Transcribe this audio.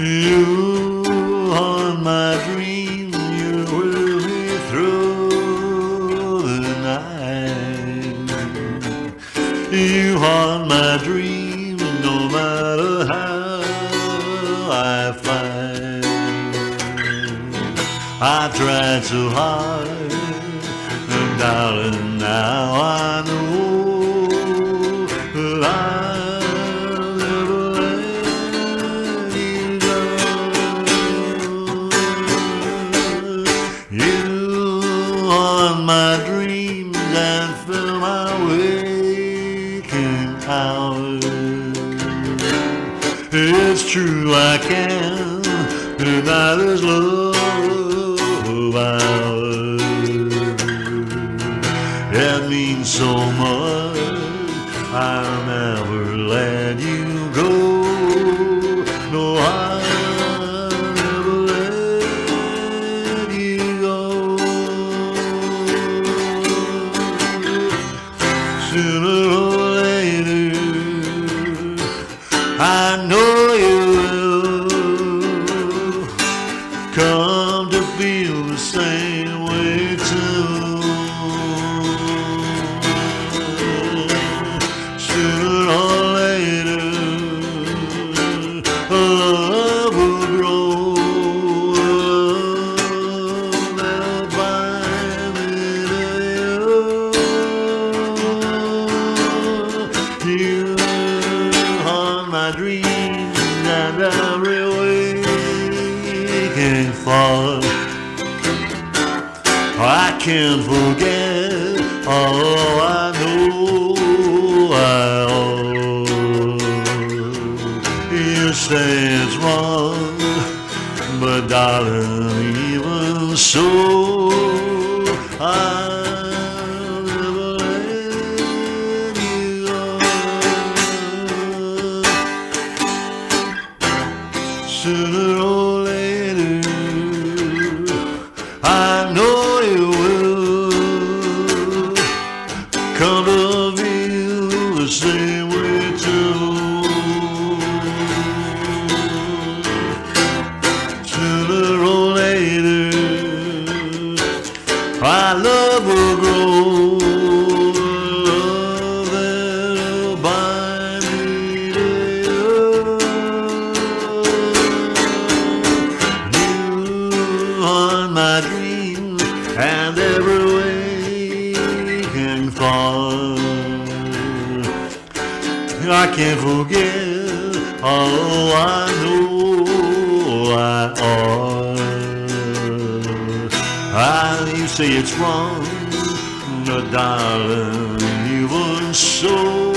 You on my dream, you will me through the night. You haunt my dream, no matter how I fight. I tried so hard, and darling, now I know It's true I can deny this love ours. It means so much. I'll never let you go. I know you will come to feel the same way too. Thought. I can't forget all I know I owe. You say it's wrong, but darling, even so, go. Sooner or our love will grow. Love me you. My and every waking thought. I can't forget all I know say it's wrong, no, darling, You were so.